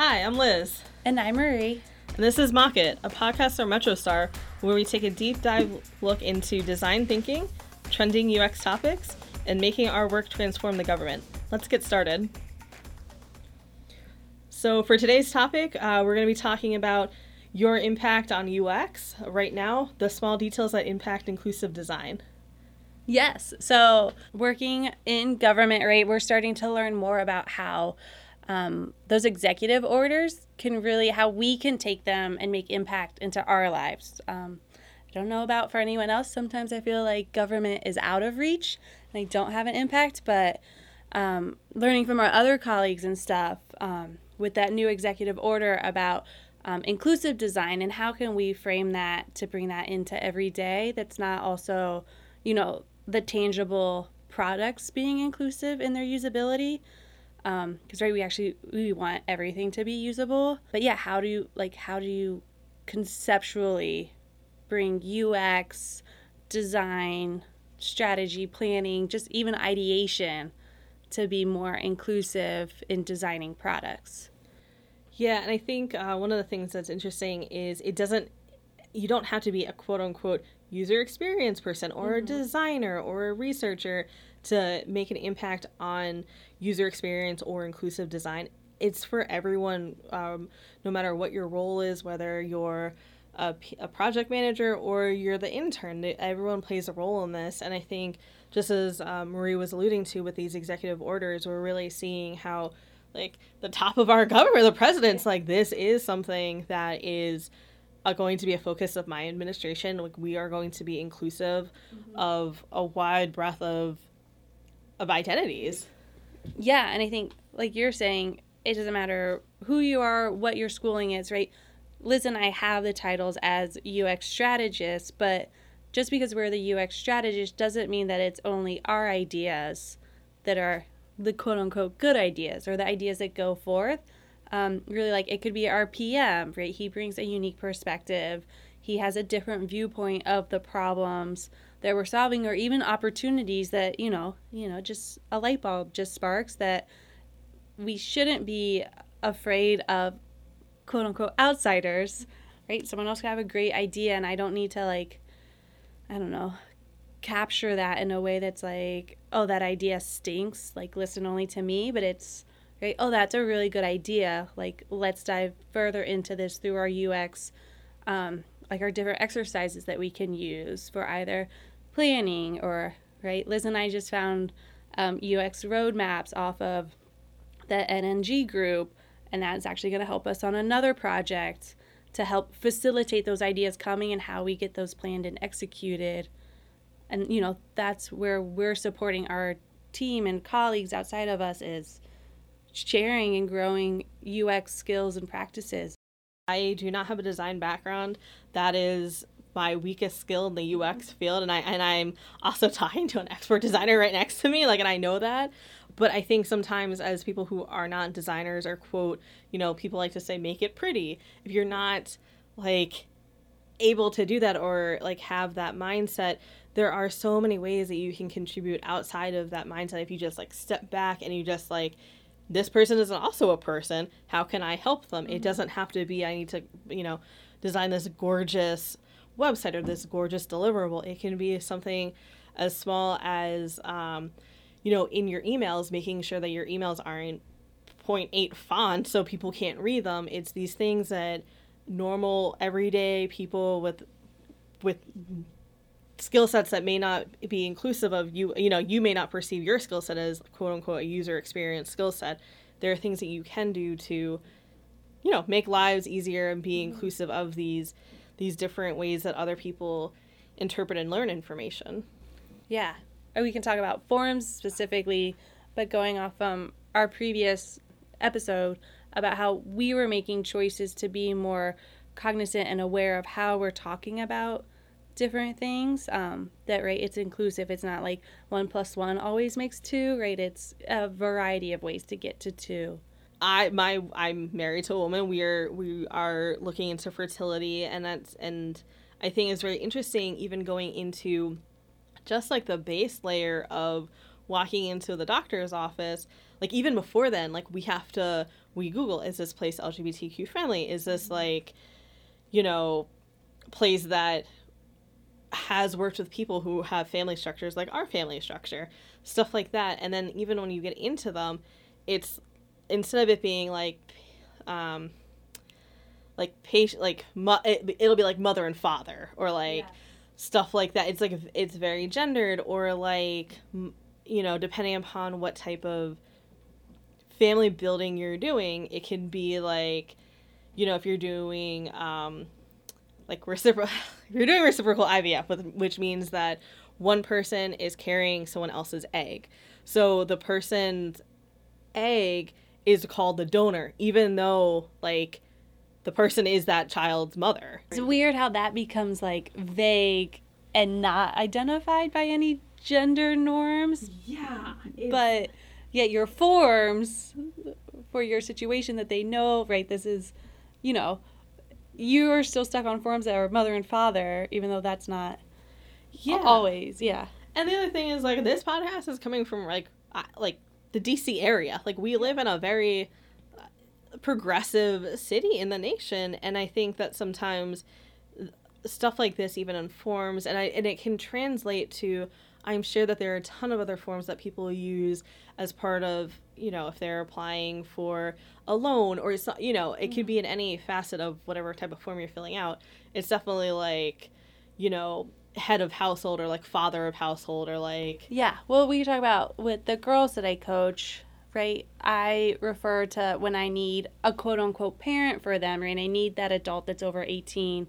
Hi, I'm Liz. And I'm Marie. And this is Mock It, a podcast on MetroStar where we take a deep dive look into design thinking, trending UX topics, and making our work transform the government. Let's get started. So, for today's topic, uh, we're going to be talking about your impact on UX right now, the small details that impact inclusive design. Yes. So, working in government, right, we're starting to learn more about how um, those executive orders can really, how we can take them and make impact into our lives. Um, I don't know about for anyone else. Sometimes I feel like government is out of reach and I don't have an impact, but um, learning from our other colleagues and stuff um, with that new executive order about um, inclusive design and how can we frame that to bring that into every day that's not also, you know, the tangible products being inclusive in their usability because um, right we actually we want everything to be usable. But yeah how do you like how do you conceptually bring ux design strategy planning just even ideation to be more inclusive in designing products? Yeah and i think uh, one of the things that's interesting is it doesn't you don't have to be a quote unquote user experience person or mm-hmm. a designer or a researcher to make an impact on user experience or inclusive design. It's for everyone, um, no matter what your role is, whether you're a, a project manager or you're the intern. Everyone plays a role in this. And I think, just as um, Marie was alluding to with these executive orders, we're really seeing how, like, the top of our government, the president's like, this is something that is uh, going to be a focus of my administration. Like, we are going to be inclusive mm-hmm. of a wide breadth of of identities. Yeah, and I think like you're saying, it doesn't matter who you are, what your schooling is, right? Liz and I have the titles as UX strategists, but just because we're the UX strategist doesn't mean that it's only our ideas that are the quote unquote good ideas or the ideas that go forth. Um, really, like it could be our PM, right? He brings a unique perspective. He has a different viewpoint of the problems that we're solving or even opportunities that you know you know just a light bulb just sparks that we shouldn't be afraid of quote unquote outsiders right? Someone else could have a great idea and i don't need to like i don't know capture that in a way that's like oh that idea stinks like listen only to me but it's right oh that's a really good idea like let's dive further into this through our ux um, like our different exercises that we can use for either planning or right liz and i just found um, ux roadmaps off of the nng group and that's actually going to help us on another project to help facilitate those ideas coming and how we get those planned and executed. And you know that's where we're supporting our team and colleagues outside of us is sharing and growing ux skills and practices I do not have a design background. That is my weakest skill in the UX field and I and I'm also talking to an expert designer right next to me like and I know that but I think sometimes as people who are not designers or quote you know people like to say make it pretty if you're not like able to do that or like have that mindset there are so many ways that you can contribute outside of that mindset if you just like step back and you just like this person is also a person how can i help them mm-hmm. it doesn't have to be i need to you know design this gorgeous website or this gorgeous deliverable. It can be something as small as, um, you know, in your emails, making sure that your emails aren't 0.8 font so people can't read them. It's these things that normal, everyday people with with skill sets that may not be inclusive of you you know you may not perceive your skill set as quote unquote a user experience skill set there are things that you can do to you know make lives easier and be mm-hmm. inclusive of these these different ways that other people interpret and learn information. Yeah. Or we can talk about forums specifically, but going off from our previous episode about how we were making choices to be more cognizant and aware of how we're talking about different things um, that right it's inclusive it's not like one plus one always makes two right it's a variety of ways to get to two I my I'm married to a woman. We are we are looking into fertility, and that's and I think it's very interesting, even going into just like the base layer of walking into the doctor's office. like even before then like we have to we google is this place lgbtq friendly is this like you know place that has worked with people who have family structures like our family structure stuff like that and then even when you get into them it's instead of it being like um like patient like mo- it, it'll be like mother and father or like Yeah. stuff like that it's like it's very gendered or like you know depending upon what type of family building you're doing it can be like you know if you're doing um like reciprocal you're doing reciprocal IVF with which means that one person is carrying someone else's egg so the person's egg is called the donor even though like the person is that child's mother It's weird how that becomes like vague and not identified by any gender norms, yeah but yet your forms for your situation that they know, right? This is, you know, you are still stuck on forms that are mother and father, even though that's not yeah always. Yeah. And the other thing is like this podcast is coming from like uh, like the DC area. Like we live in a very uh, progressive city in the nation and I think that sometimes stuff like this even informs and I and it can translate to I'm sure that there are a ton of other forms that people use as part of, you know, if they're applying for a loan or you know, it could be in any facet of whatever type of form you're filling out. It's definitely like, you know, head of household or like father of household or like Yeah. Well, we talk about with the girls that I coach, right? I refer to when I need a quote unquote parent for them, right? And I need that adult that's over 18.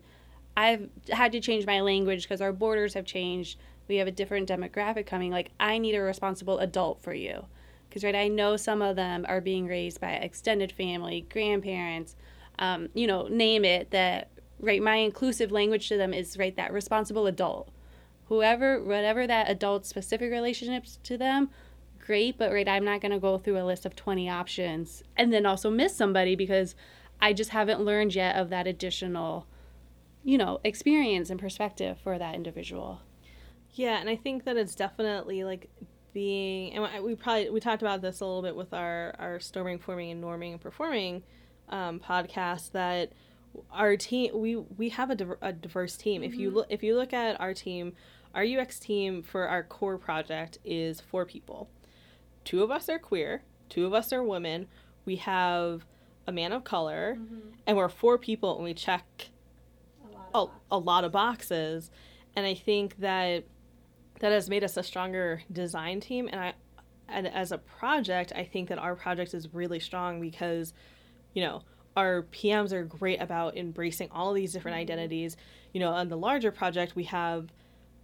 I've had to change my language because our borders have changed. We have a different demographic coming. Like, I need a responsible adult for you. Because, right, I know some of them are being raised by extended family, grandparents, um, you know, name it, that, right, my inclusive language to them is, right, that responsible adult whoever whatever that adult specific relationships to them great but right i'm not going to go through a list of 20 options and then also miss somebody because i just haven't learned yet of that additional you know experience and perspective for that individual Yeah, and I think that it's definitely like being, and we probably we talked about this a little bit with our our storming, forming, and norming and performing um, podcast that our team we we have a, diver, a diverse team. If you look if you look at our team, our UX team for our core project is four people. Two of us are queer. Two of us are women. We have a man of color, and we're four people, and we check a, a lot of boxes and i think that that has made us a stronger design team. And i and as a project i think that our project is really strong because you know our pms are great about embracing all these different identities. You know on the larger project we have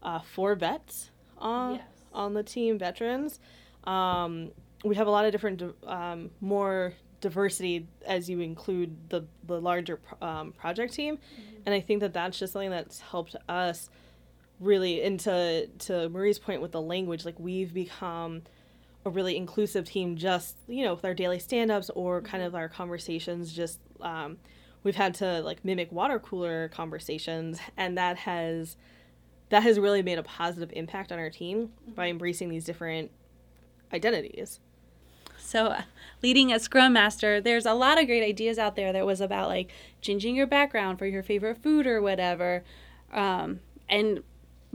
uh, four vets on Yes. on the team veterans. Um, we have a lot of different um, more diversity as you include the the larger um, project team. And i think that that's just something that's helped us really and to marie's point with the language like we've become a really inclusive team just you know with our daily stand-ups or kind of our conversations just um, we've had to like mimic water cooler conversations and that has that has really made a positive impact on our team by embracing these different identities So, uh, leading a Scrum Master, there's a lot of great ideas out there that was about like changing your background for your favorite food or whatever. Um, and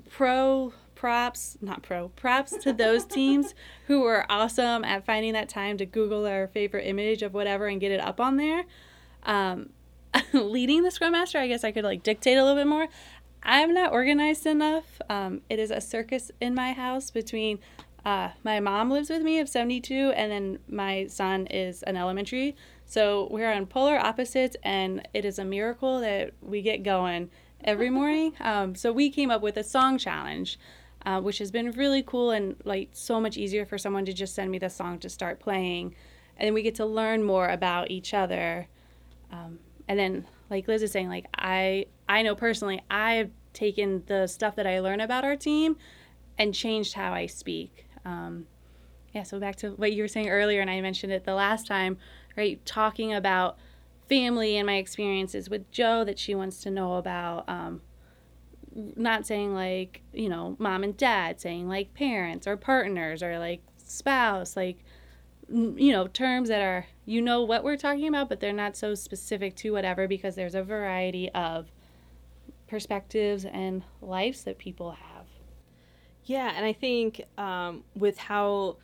pro props, not pro, props to those teams who were awesome at finding that time to Google their favorite image of whatever and get it up on there. Um, leading the Scrum Master, I guess I could like dictate a little bit more. I'm not organized enough. Um, it is a circus in my house between uh, my mom lives with me of 72 and then my son is an elementary so we're on polar opposites and it is a miracle that we get going every morning. Um, so we came up with a song challenge uh, which has been really cool and like so much easier for someone to just send me the song to start playing. And then we get to learn more about each other. Um, and then like liz is saying like i i know personally i've taken the stuff that i learn about our team and changed how i speak. Um, yeah so back to what you were saying earlier and i mentioned it the last time right? Talking about family and my experiences with joe that she wants to know about um, not saying like you know mom and dad saying like parents or partners or like spouse like you know terms that are you know what we're talking about but they're not so specific to whatever because there's a variety of perspectives and lives that people have. Yeah and i think um, with how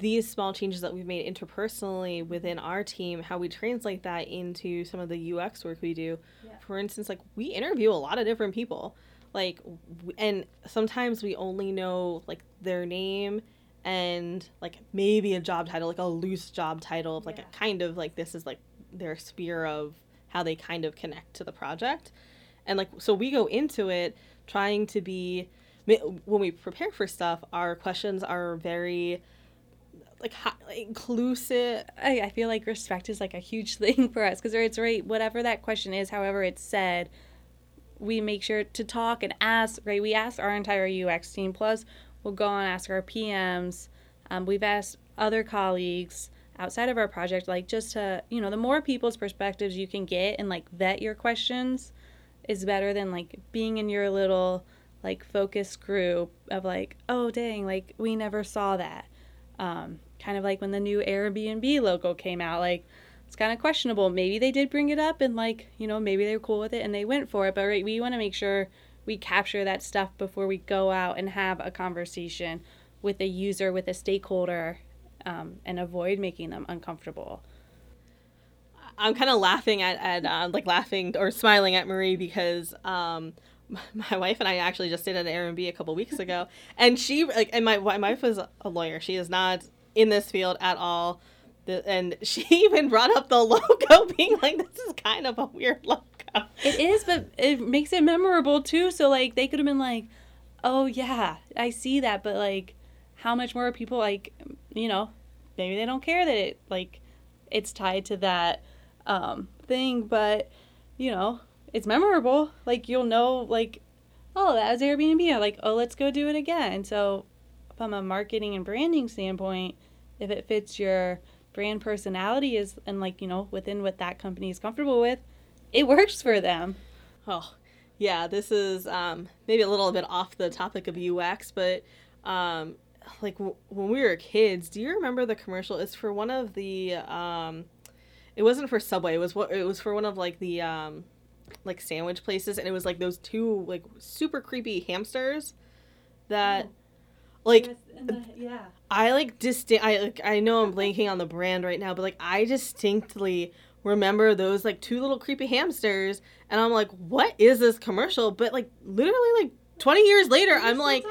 these small changes that we've made interpersonally within our team how we translate that into some of the ux work we do yeah. for instance like we interview a lot of different people like and sometimes we only know like their name and like maybe a job title, like a loose job title of like yeah. a kind of like this is like their sphere of how they kind of connect to the project. And like so we go into it trying to be when we prepare for stuff, our questions are very like inclusive. I, I feel like respect is like a huge thing for us because it's right. Whatever that question is, however it's said, we make sure to talk and ask. Right, we ask our entire UX team. Plus, we'll go and ask our PMs. Um, we've asked other colleagues outside of our project, like just to, you know, the more people's perspectives you can get and like vet your questions is better than like being in your little like focus group of like, oh dang, like we never saw that. Um, kind of like when the new Airbnb logo came out, like it's kind of questionable. Maybe they did bring it up and like, you know, maybe they were cool with it and they went for it. But right, we want to make sure we capture that stuff before we go out and have a conversation with a user, with a stakeholder, um, and avoid making them uncomfortable. I'm kind of laughing at, at uh, like laughing or smiling at Marie because um, my wife and I actually just at an Airbnb a couple weeks ago, and she like and my my wife was a lawyer. She is not in this field at all, and she even brought up the logo, being like, "This is kind of a weird logo." it is, but it makes it memorable too. So like they could have been like, "Oh yeah, I see that," but like, how much more people like, you know, maybe they don't care that it like, it's tied to that um, thing, but you know, it's memorable. Like you'll know like, oh, that was Airbnb. I'm like, oh, let's go do it again. So from a marketing and branding standpoint, if it fits your brand personality is and like you know within what that company is comfortable with it works for them. Oh, yeah. This is um, maybe a little bit off the topic of UX, but um, like w- when we were kids, do you remember the commercial? It's for one of the. Um, it wasn't for Subway. It was what it was for one of like the um, like sandwich places, and it was like those two like super creepy hamsters that. Oh. Like the, yeah, I like distinct. I like I know I'm blanking on the brand right now, but like I distinctly remember those like two little creepy hamsters and i'm like what is this commercial? But like literally like 20 years later i'm like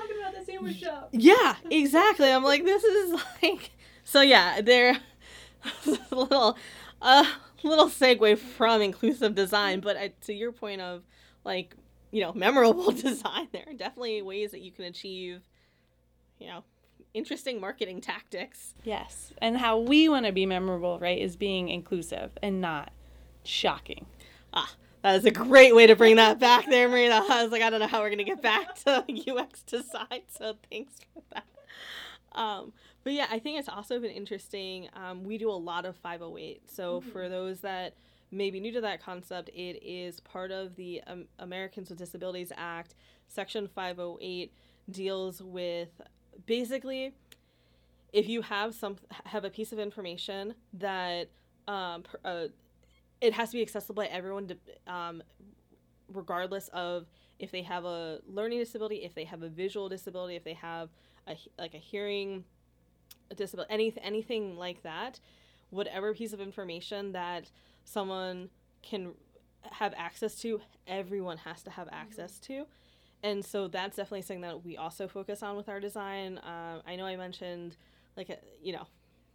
yeah exactly. I'm like this is like so yeah they're a little a uh, little segue from inclusive design but uh, to your point of like you know memorable design there are definitely ways that you can achieve you know interesting marketing tactics. Yes. And how we want to be memorable, right, is being inclusive and not shocking. Ah, that is a great way to bring that back there, Marina. I was like, I don't know how we're going to get back to UX design, so thanks for that. Um, but yeah, I think it's also been interesting. Um, we do a lot of 508. So mm-hmm. for those that may be new to that concept, it is part of the um, Americans with Disabilities Act. Section 508 deals with basically if you have some have a piece of information that um, uh, it has to be accessible by everyone to, um, regardless of if they have a learning disability if they have a visual disability if they have a like a hearing disability anything anything like that whatever piece of information that someone can have access to everyone has to have access to and so that's definitely something that we also focus on with our design. Uh, I know I mentioned like uh, you know,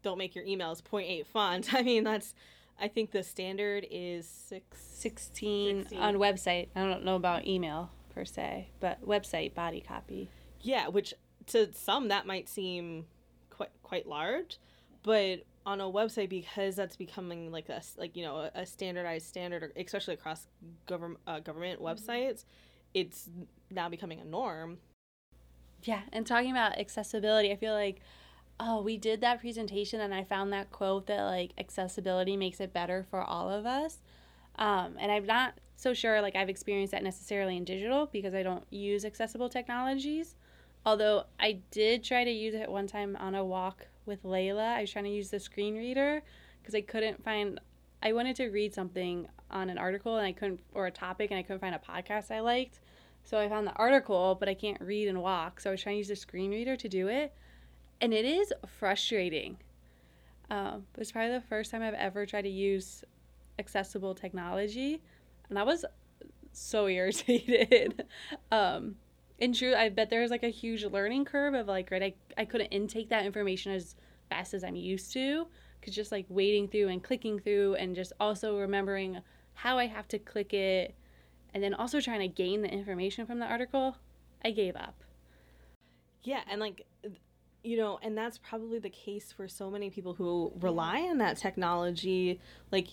don't make your emails 0.8 font. I mean that's I think the standard is six, 16, 16 on website. I don't know about email per se, but website body copy. Yeah, which to some that might seem quite quite large, but on a website because that's becoming like a like you know a, a standardized standard, especially across government uh, government mm-hmm. websites it's now becoming a norm. Yeah, and talking about accessibility, I feel like oh, we did that presentation and I found that quote that like accessibility makes it better for all of us. Um, and I'm not so sure like I've experienced that necessarily in digital because I don't use accessible technologies. Although I did try to use it one time on a walk with Layla. I was trying to use the screen reader because I couldn't find. I wanted to read something on an article and I couldn't, or a topic, and I couldn't find a podcast I liked. So I found the article, but I can't read and walk. So I was trying to use a screen reader to do it, and it is frustrating. Um, it's probably the first time I've ever tried to use accessible technology, and I was so irritated. um, truth, I bet there's like a huge learning curve of like, right, I, I couldn't intake that information as fast as I'm used to because just like wading through and clicking through and just also remembering how I have to click it and then also trying to gain the information from the article, I gave up. Yeah, and like you know, and that's probably the case for so many people who rely on that technology. Like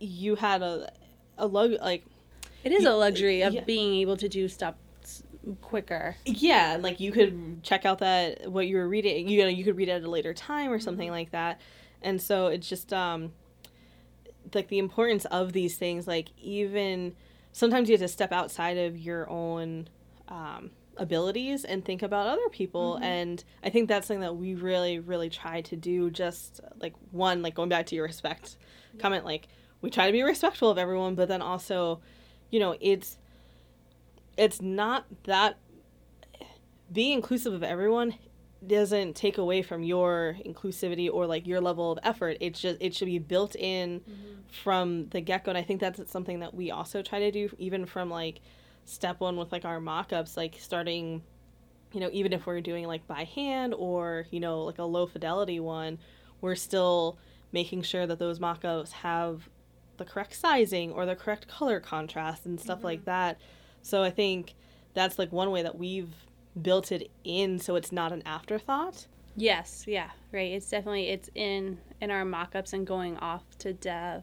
you had a a lug like it is a luxury of yeah. being able to do stuff quicker. Yeah, like you could check out that what you were reading. You know, you could read it at a later time or something mm-hmm. like that. And so it's just um like the importance of these things. Like even sometimes you have to step outside of your own um, abilities and think about other people. Mm-hmm. And I think that's something that we really, really try to do. Just like one, like going back to your respect yeah. comment, like we try to be respectful of everyone, but then also, you know, it's it's not that being inclusive of everyone doesn't take away from your inclusivity or like your level of effort it's just it should be built in mm-hmm. from the get-go and i think that's something that we also try to do even from like step one with like our mock-ups like starting you know even if we're doing like by hand or you know like a low fidelity one we're still making sure that those mock-ups have the correct sizing or the correct color contrast and stuff mm-hmm. like that so i think that's like one way that we've built it in so it's not an afterthought. Yes, yeah, right. It's definitely it's in in our mock-ups and going off to dev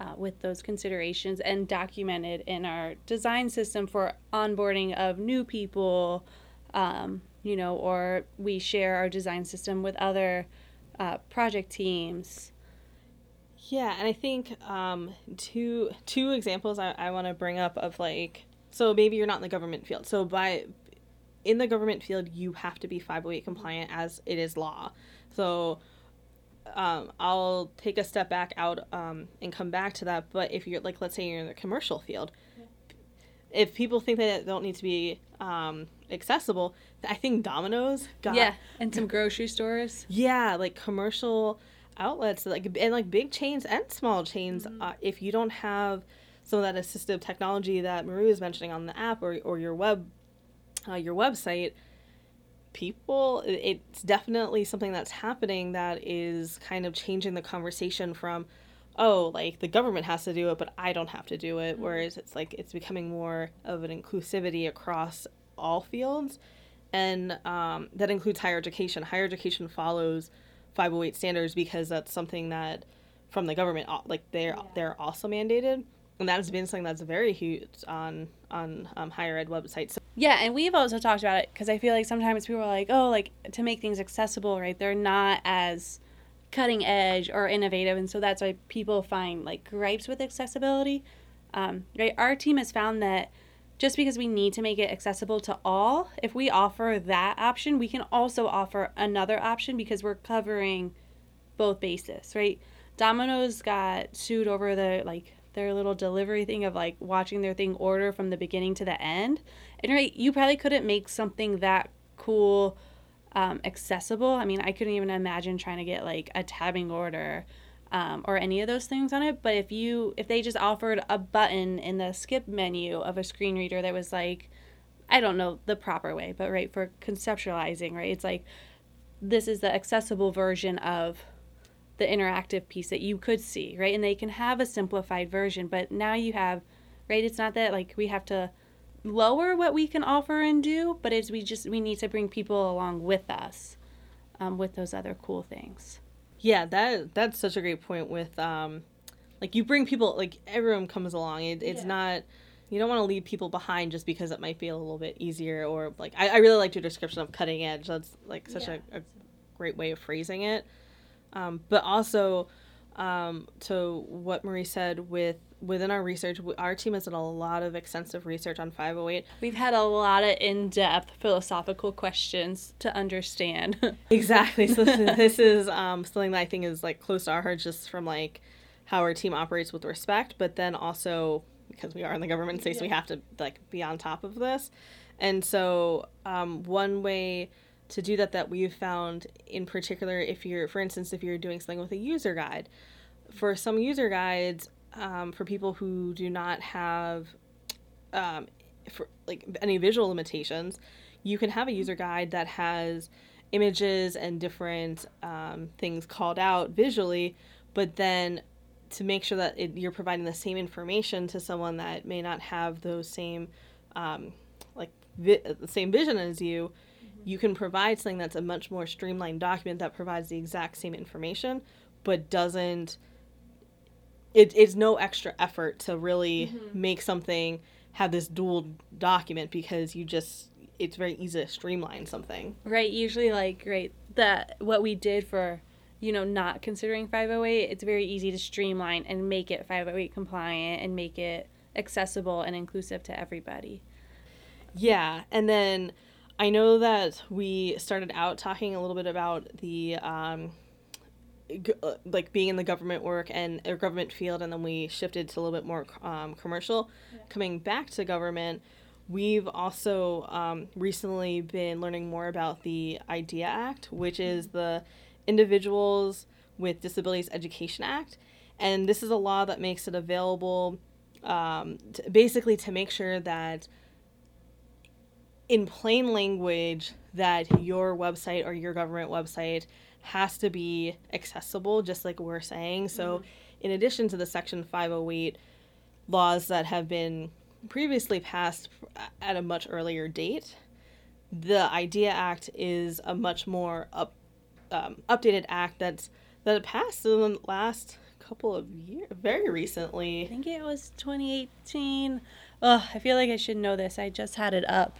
uh, with those considerations and documented in our design system for onboarding of new people, um, you know, or we share our design system with other uh, project teams. Yeah, and I think um, two two examples I, I want to bring up of like so maybe you're not in the government field. So by in the government field, you have to be 508 compliant as it is law. So um, I'll take a step back out um, and come back to that. But if you're like, let's say you're in the commercial field, yeah. if people think that it don't need to be um, accessible, I think Domino's got yeah, and some grocery stores. Yeah, like commercial outlets, like and like big chains and small chains. Mm-hmm. Uh, if you don't have some of that assistive technology that Marie was mentioning on the app or or your web uh, your website, people, it's definitely something that's happening that is kind of changing the conversation from, oh, like the government has to do it, but I don't have to do it. Mm-hmm. Whereas it's like it's becoming more of an inclusivity across all fields. And um, that includes higher education. Higher education follows 508 standards because that's something that from the government, like they're yeah. they're also mandated and that has been something that's very huge on on um, higher ed websites. Yeah, and we've also talked about it because I feel like sometimes people are like, oh, like to make things accessible, right? They're not as cutting edge or innovative, and so that's why people find like gripes with accessibility. Um, right, our team has found that just because we need to make it accessible to all, if we offer that option, we can also offer another option because we're covering both bases, right? Domino's got sued over the like their little delivery thing of like watching their thing order from the beginning to the end. And right, you probably couldn't make something that cool um, accessible. I mean, I couldn't even imagine trying to get like a tabbing order um, or any of those things on it. But if you if they just offered a button in the skip menu of a screen reader that was like, I don't know the proper way, but right for conceptualizing, right? It's like this is the accessible version of the interactive piece that you could see, right? And they can have a simplified version, but now you have, right? It's not that like we have to lower what we can offer and do, but it's we just we need to bring people along with us, um, with those other cool things. Yeah, that that's such a great point. With um, like you bring people, like everyone comes along. It, it's yeah. not you don't want to leave people behind just because it might be a little bit easier or like I, I really liked your description of cutting edge. That's like such yeah. a, a great way of phrasing it um, but also um, to what Marie said with within our research, our team has done a lot of extensive research on 508. We've had a lot of in depth philosophical questions to understand. exactly. So this is um, something that I think is like close to our heart just from like how our team operates with respect, but then also because we are in the government space, yeah. we have to like be on top of this. And so um, one way to do that that we've found in particular if you're for instance if you're doing something with a user guide. For some user guides um, for people who do not have um, for like any visual limitations you can have a user guide that has images and different um, things called out visually but then to make sure that it, you're providing the same information to someone that may not have those same um, like vi- the same vision as you you can provide something that's a much more streamlined document that provides the exact same information but doesn't it, it's no extra effort to really mm-hmm. make something have this dual document because you just it's very easy to streamline something right usually like right that what we did for you know not considering 508 it's very easy to streamline and make it 508 compliant and make it accessible and inclusive to everybody yeah and then I know that we started out talking a little bit about the um, g- uh, like being in the government work and or government field, and then we shifted to a little bit more um, commercial. Yeah. Coming back to government, we've also um, recently been learning more about the IDEA Act, which is mm-hmm. the Individuals with Disabilities Education Act, and this is a law that makes it available, um, basically to make sure that in plain language that your website or your government website has to be accessible, just like we're saying. So, mm-hmm. in addition to the Section 508 laws that have been previously passed at a much earlier date, the IDEA Act is a much more up, um, updated act that's that passed in the last couple of years, very recently. I think it was 2018. Oh, I feel like I should know this. I just had it up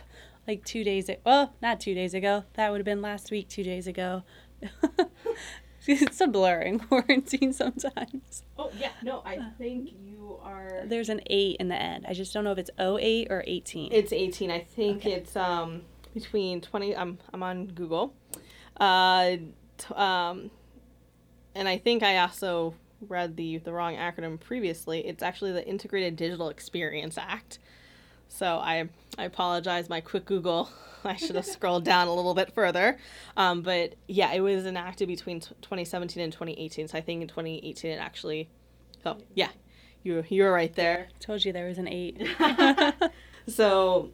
like two days ago. Well, not two days ago. That would have been last week, two days ago. it's a blurring quarantine sometimes. Oh, yeah. No, I think you are. There's an 8 in the end. I just don't know if it's 08 or 18. It's 18. I think okay. it's um between 20. I'm, I'm on Google. Uh, t- um, and I think I also read the the wrong acronym previously. It's actually the Integrated Digital Experience Act. So I I apologize. My quick Google, I should have scrolled down a little bit further. Um, but yeah, it was enacted between t- 2017 and 2018. So I think in 2018 it actually. Oh yeah, you you were right there. Told you there was an eight. so,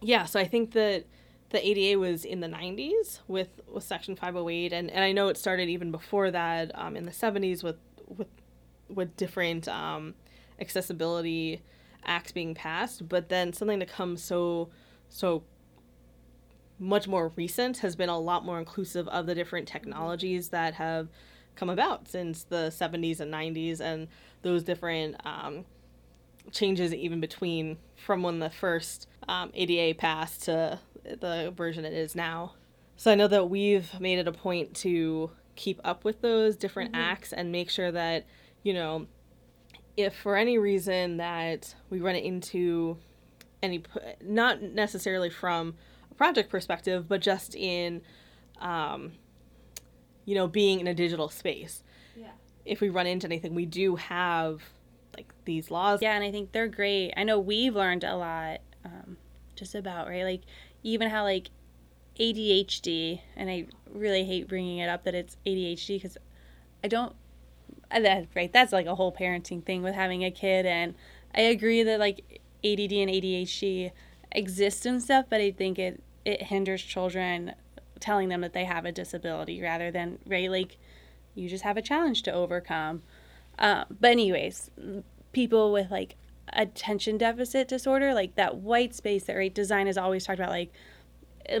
yeah. So I think that the ADA was in the 90s with with Section 508, and, and I know it started even before that um, in the 70s with with with different um, accessibility acts being passed, but then something to come so so much more recent has been a lot more inclusive of the different technologies that have come about since the 70s and 90s and those different um, changes even between from when the first um, ADA passed to the version it is now. So I know that we've made it a point to keep up with those different mm-hmm. acts and make sure that, you know, if for any reason that we run into any, not necessarily from a project perspective, but just in, um, you know, being in a digital space. Yeah. If we run into anything, we do have like these laws. Yeah, and I think they're great. I know we've learned a lot um, just about, right? Like, even how, like, ADHD, and I really hate bringing it up that it's ADHD because I don't that right that's like a whole parenting thing with having a kid and i agree that like add and adhd exist and stuff but i think it it hinders children telling them that they have a disability rather than right like you just have a challenge to overcome. Um, but anyways people with like attention deficit disorder like that white space that right design is always talked about like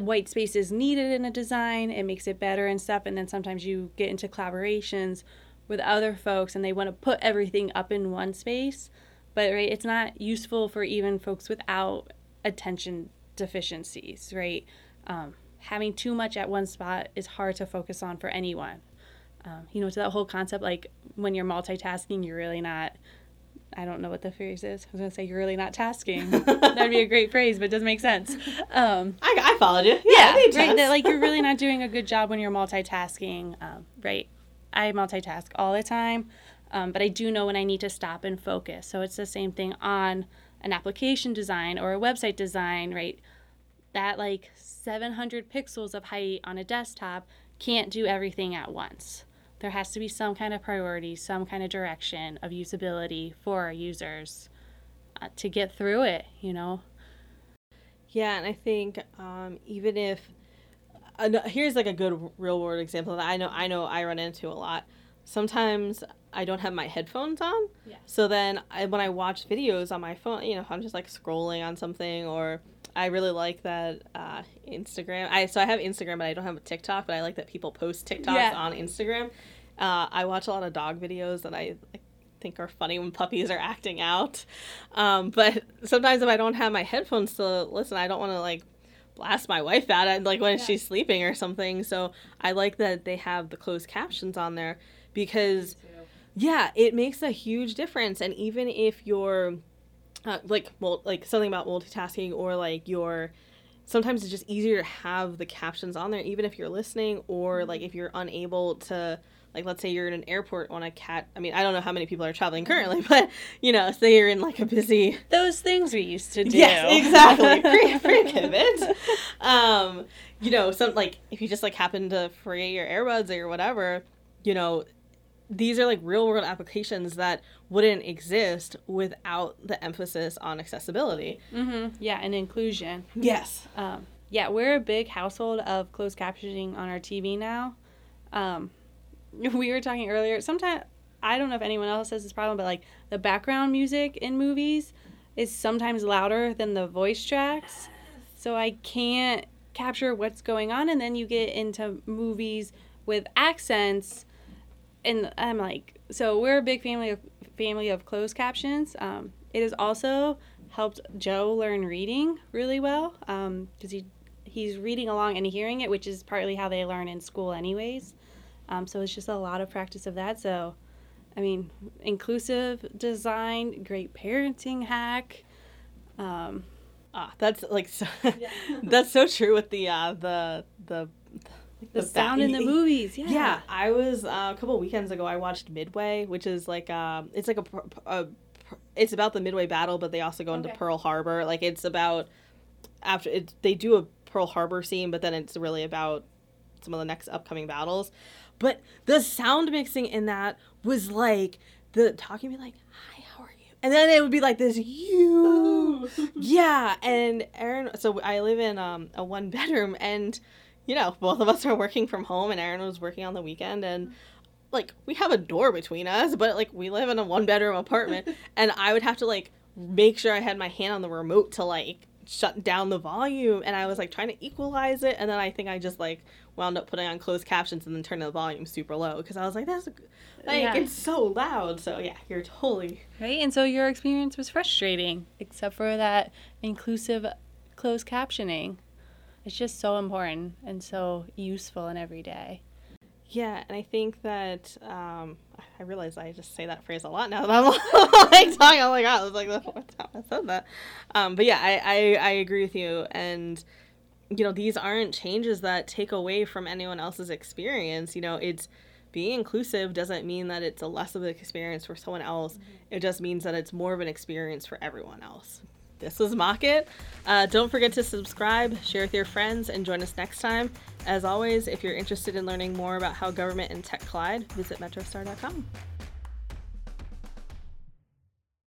white space is needed in a design it makes it better and stuff and then sometimes you get into collaborations with other folks and they want to put everything up in one space but right it's not useful for even folks without attention deficiencies right um, having too much at one spot is hard to focus on for anyone Um, you know, to that whole concept, like when you're multitasking, you're really not. I don't know what the phrase is. I was gonna say you're really not tasking. That'd be a great phrase, but it doesn't make sense. Um, I, I followed you. yeah, made right. That, like you're really not doing a good job when you're multitasking. Um, right. I multitask all the time, um, but I do know when I need to stop and focus. So it's the same thing on an application design or a website design, right? That like 700 pixels of height on a desktop can't do everything at once. There has to be some kind of priority, some kind of direction of usability for our users uh, to get through it, you know? Yeah, and I think um, even if here's like a good real world example that I know I know I run into a lot. Sometimes I don't have my headphones on, Yeah. so then I, when I watch videos on my phone, you know, I'm just like scrolling on something, or I really like that uh, Instagram. I so I have Instagram, but I don't have a TikTok, but I like that people post TikToks Yeah. on Instagram. Uh, I watch a lot of dog videos that I like, think are funny when puppies are acting out. Um, but sometimes if I don't have my headphones to listen, I don't want to like blast my wife out at like when Yeah. she's sleeping or something. So I like that they have the closed captions on there because yeah, it makes a huge difference. And even if you're uh, like mul- like something about multitasking or like you're sometimes it's just easier to have the captions on there even if you're listening or like if you're unable to like let's say you're in an airport on a cat i mean i don't know how many people are traveling currently but you know say you're in like a busy Those things we used to do. Yes, exactly. Pre pre COVID. Um, you know, some like if you just like happen to forget your earbuds or whatever, you know, these are like real world applications that wouldn't exist without the emphasis on accessibility. mm-hmm. Yeah, and inclusion. Yes. Um, yeah, we're a big household of closed captioning on our TV now. Um, we were talking earlier. Sometimes I don't know if anyone else has this problem, but like the background music in movies is sometimes louder than the voice tracks, so I can't capture what's going on. And then you get into movies with accents, and I'm like, so we're a big family of family of closed captions. Um, it has also helped Joe learn reading really well because he he's reading along and hearing it, which is partly how they learn in school, anyways. Um, so it's just a lot of practice of that. So, I mean, inclusive design, great parenting hack. Um, Ah, that's like so, that's so true with the uh the the the ba- sound in the movies, yeah. Yeah, I was uh, a couple weekends ago. I watched Midway, which is like um, it's like a, a it's about the Midway battle, but they also go into Okay. Pearl Harbor. Like it's about after it, they do a Pearl Harbor scene, but then it's really about some of the next upcoming battles. But the sound mixing in that was like the talking be like, "Hi, how are you?" And then it would be like this you, yeah. And Aaron, so I live in um, a one bedroom, and you know, both of us are working from home, and Aaron was working on the weekend, and like we have a door between us, but like we live in a one bedroom apartment, and I would have to like make sure I had my hand on the remote to like shut down the volume, and I was like trying to equalize it, and then I think I just like wound up putting on closed captions and then turning the volume super low because I was like, that's like Yeah. it's so loud. So yeah, you're totally Right? And so your experience was frustrating, except for that inclusive closed captioning. It's just so important and so useful in every day. Yeah, and I think that um, I realize I just say that phrase a lot now that I'm like talking. I'm like, oh, it's like the fourth time I said that. Um, but yeah, I, I I agree with you, and you know, these aren't changes that take away from anyone else's experience. You know, it's being inclusive doesn't mean that it's a less of an experience for someone else. It just means that it's more of an experience for everyone else. This was Mock It. Uh, don't forget to subscribe, share with your friends, and join us next time. As always, if you're interested in learning more about how government and tech collide, visit metrostar.com.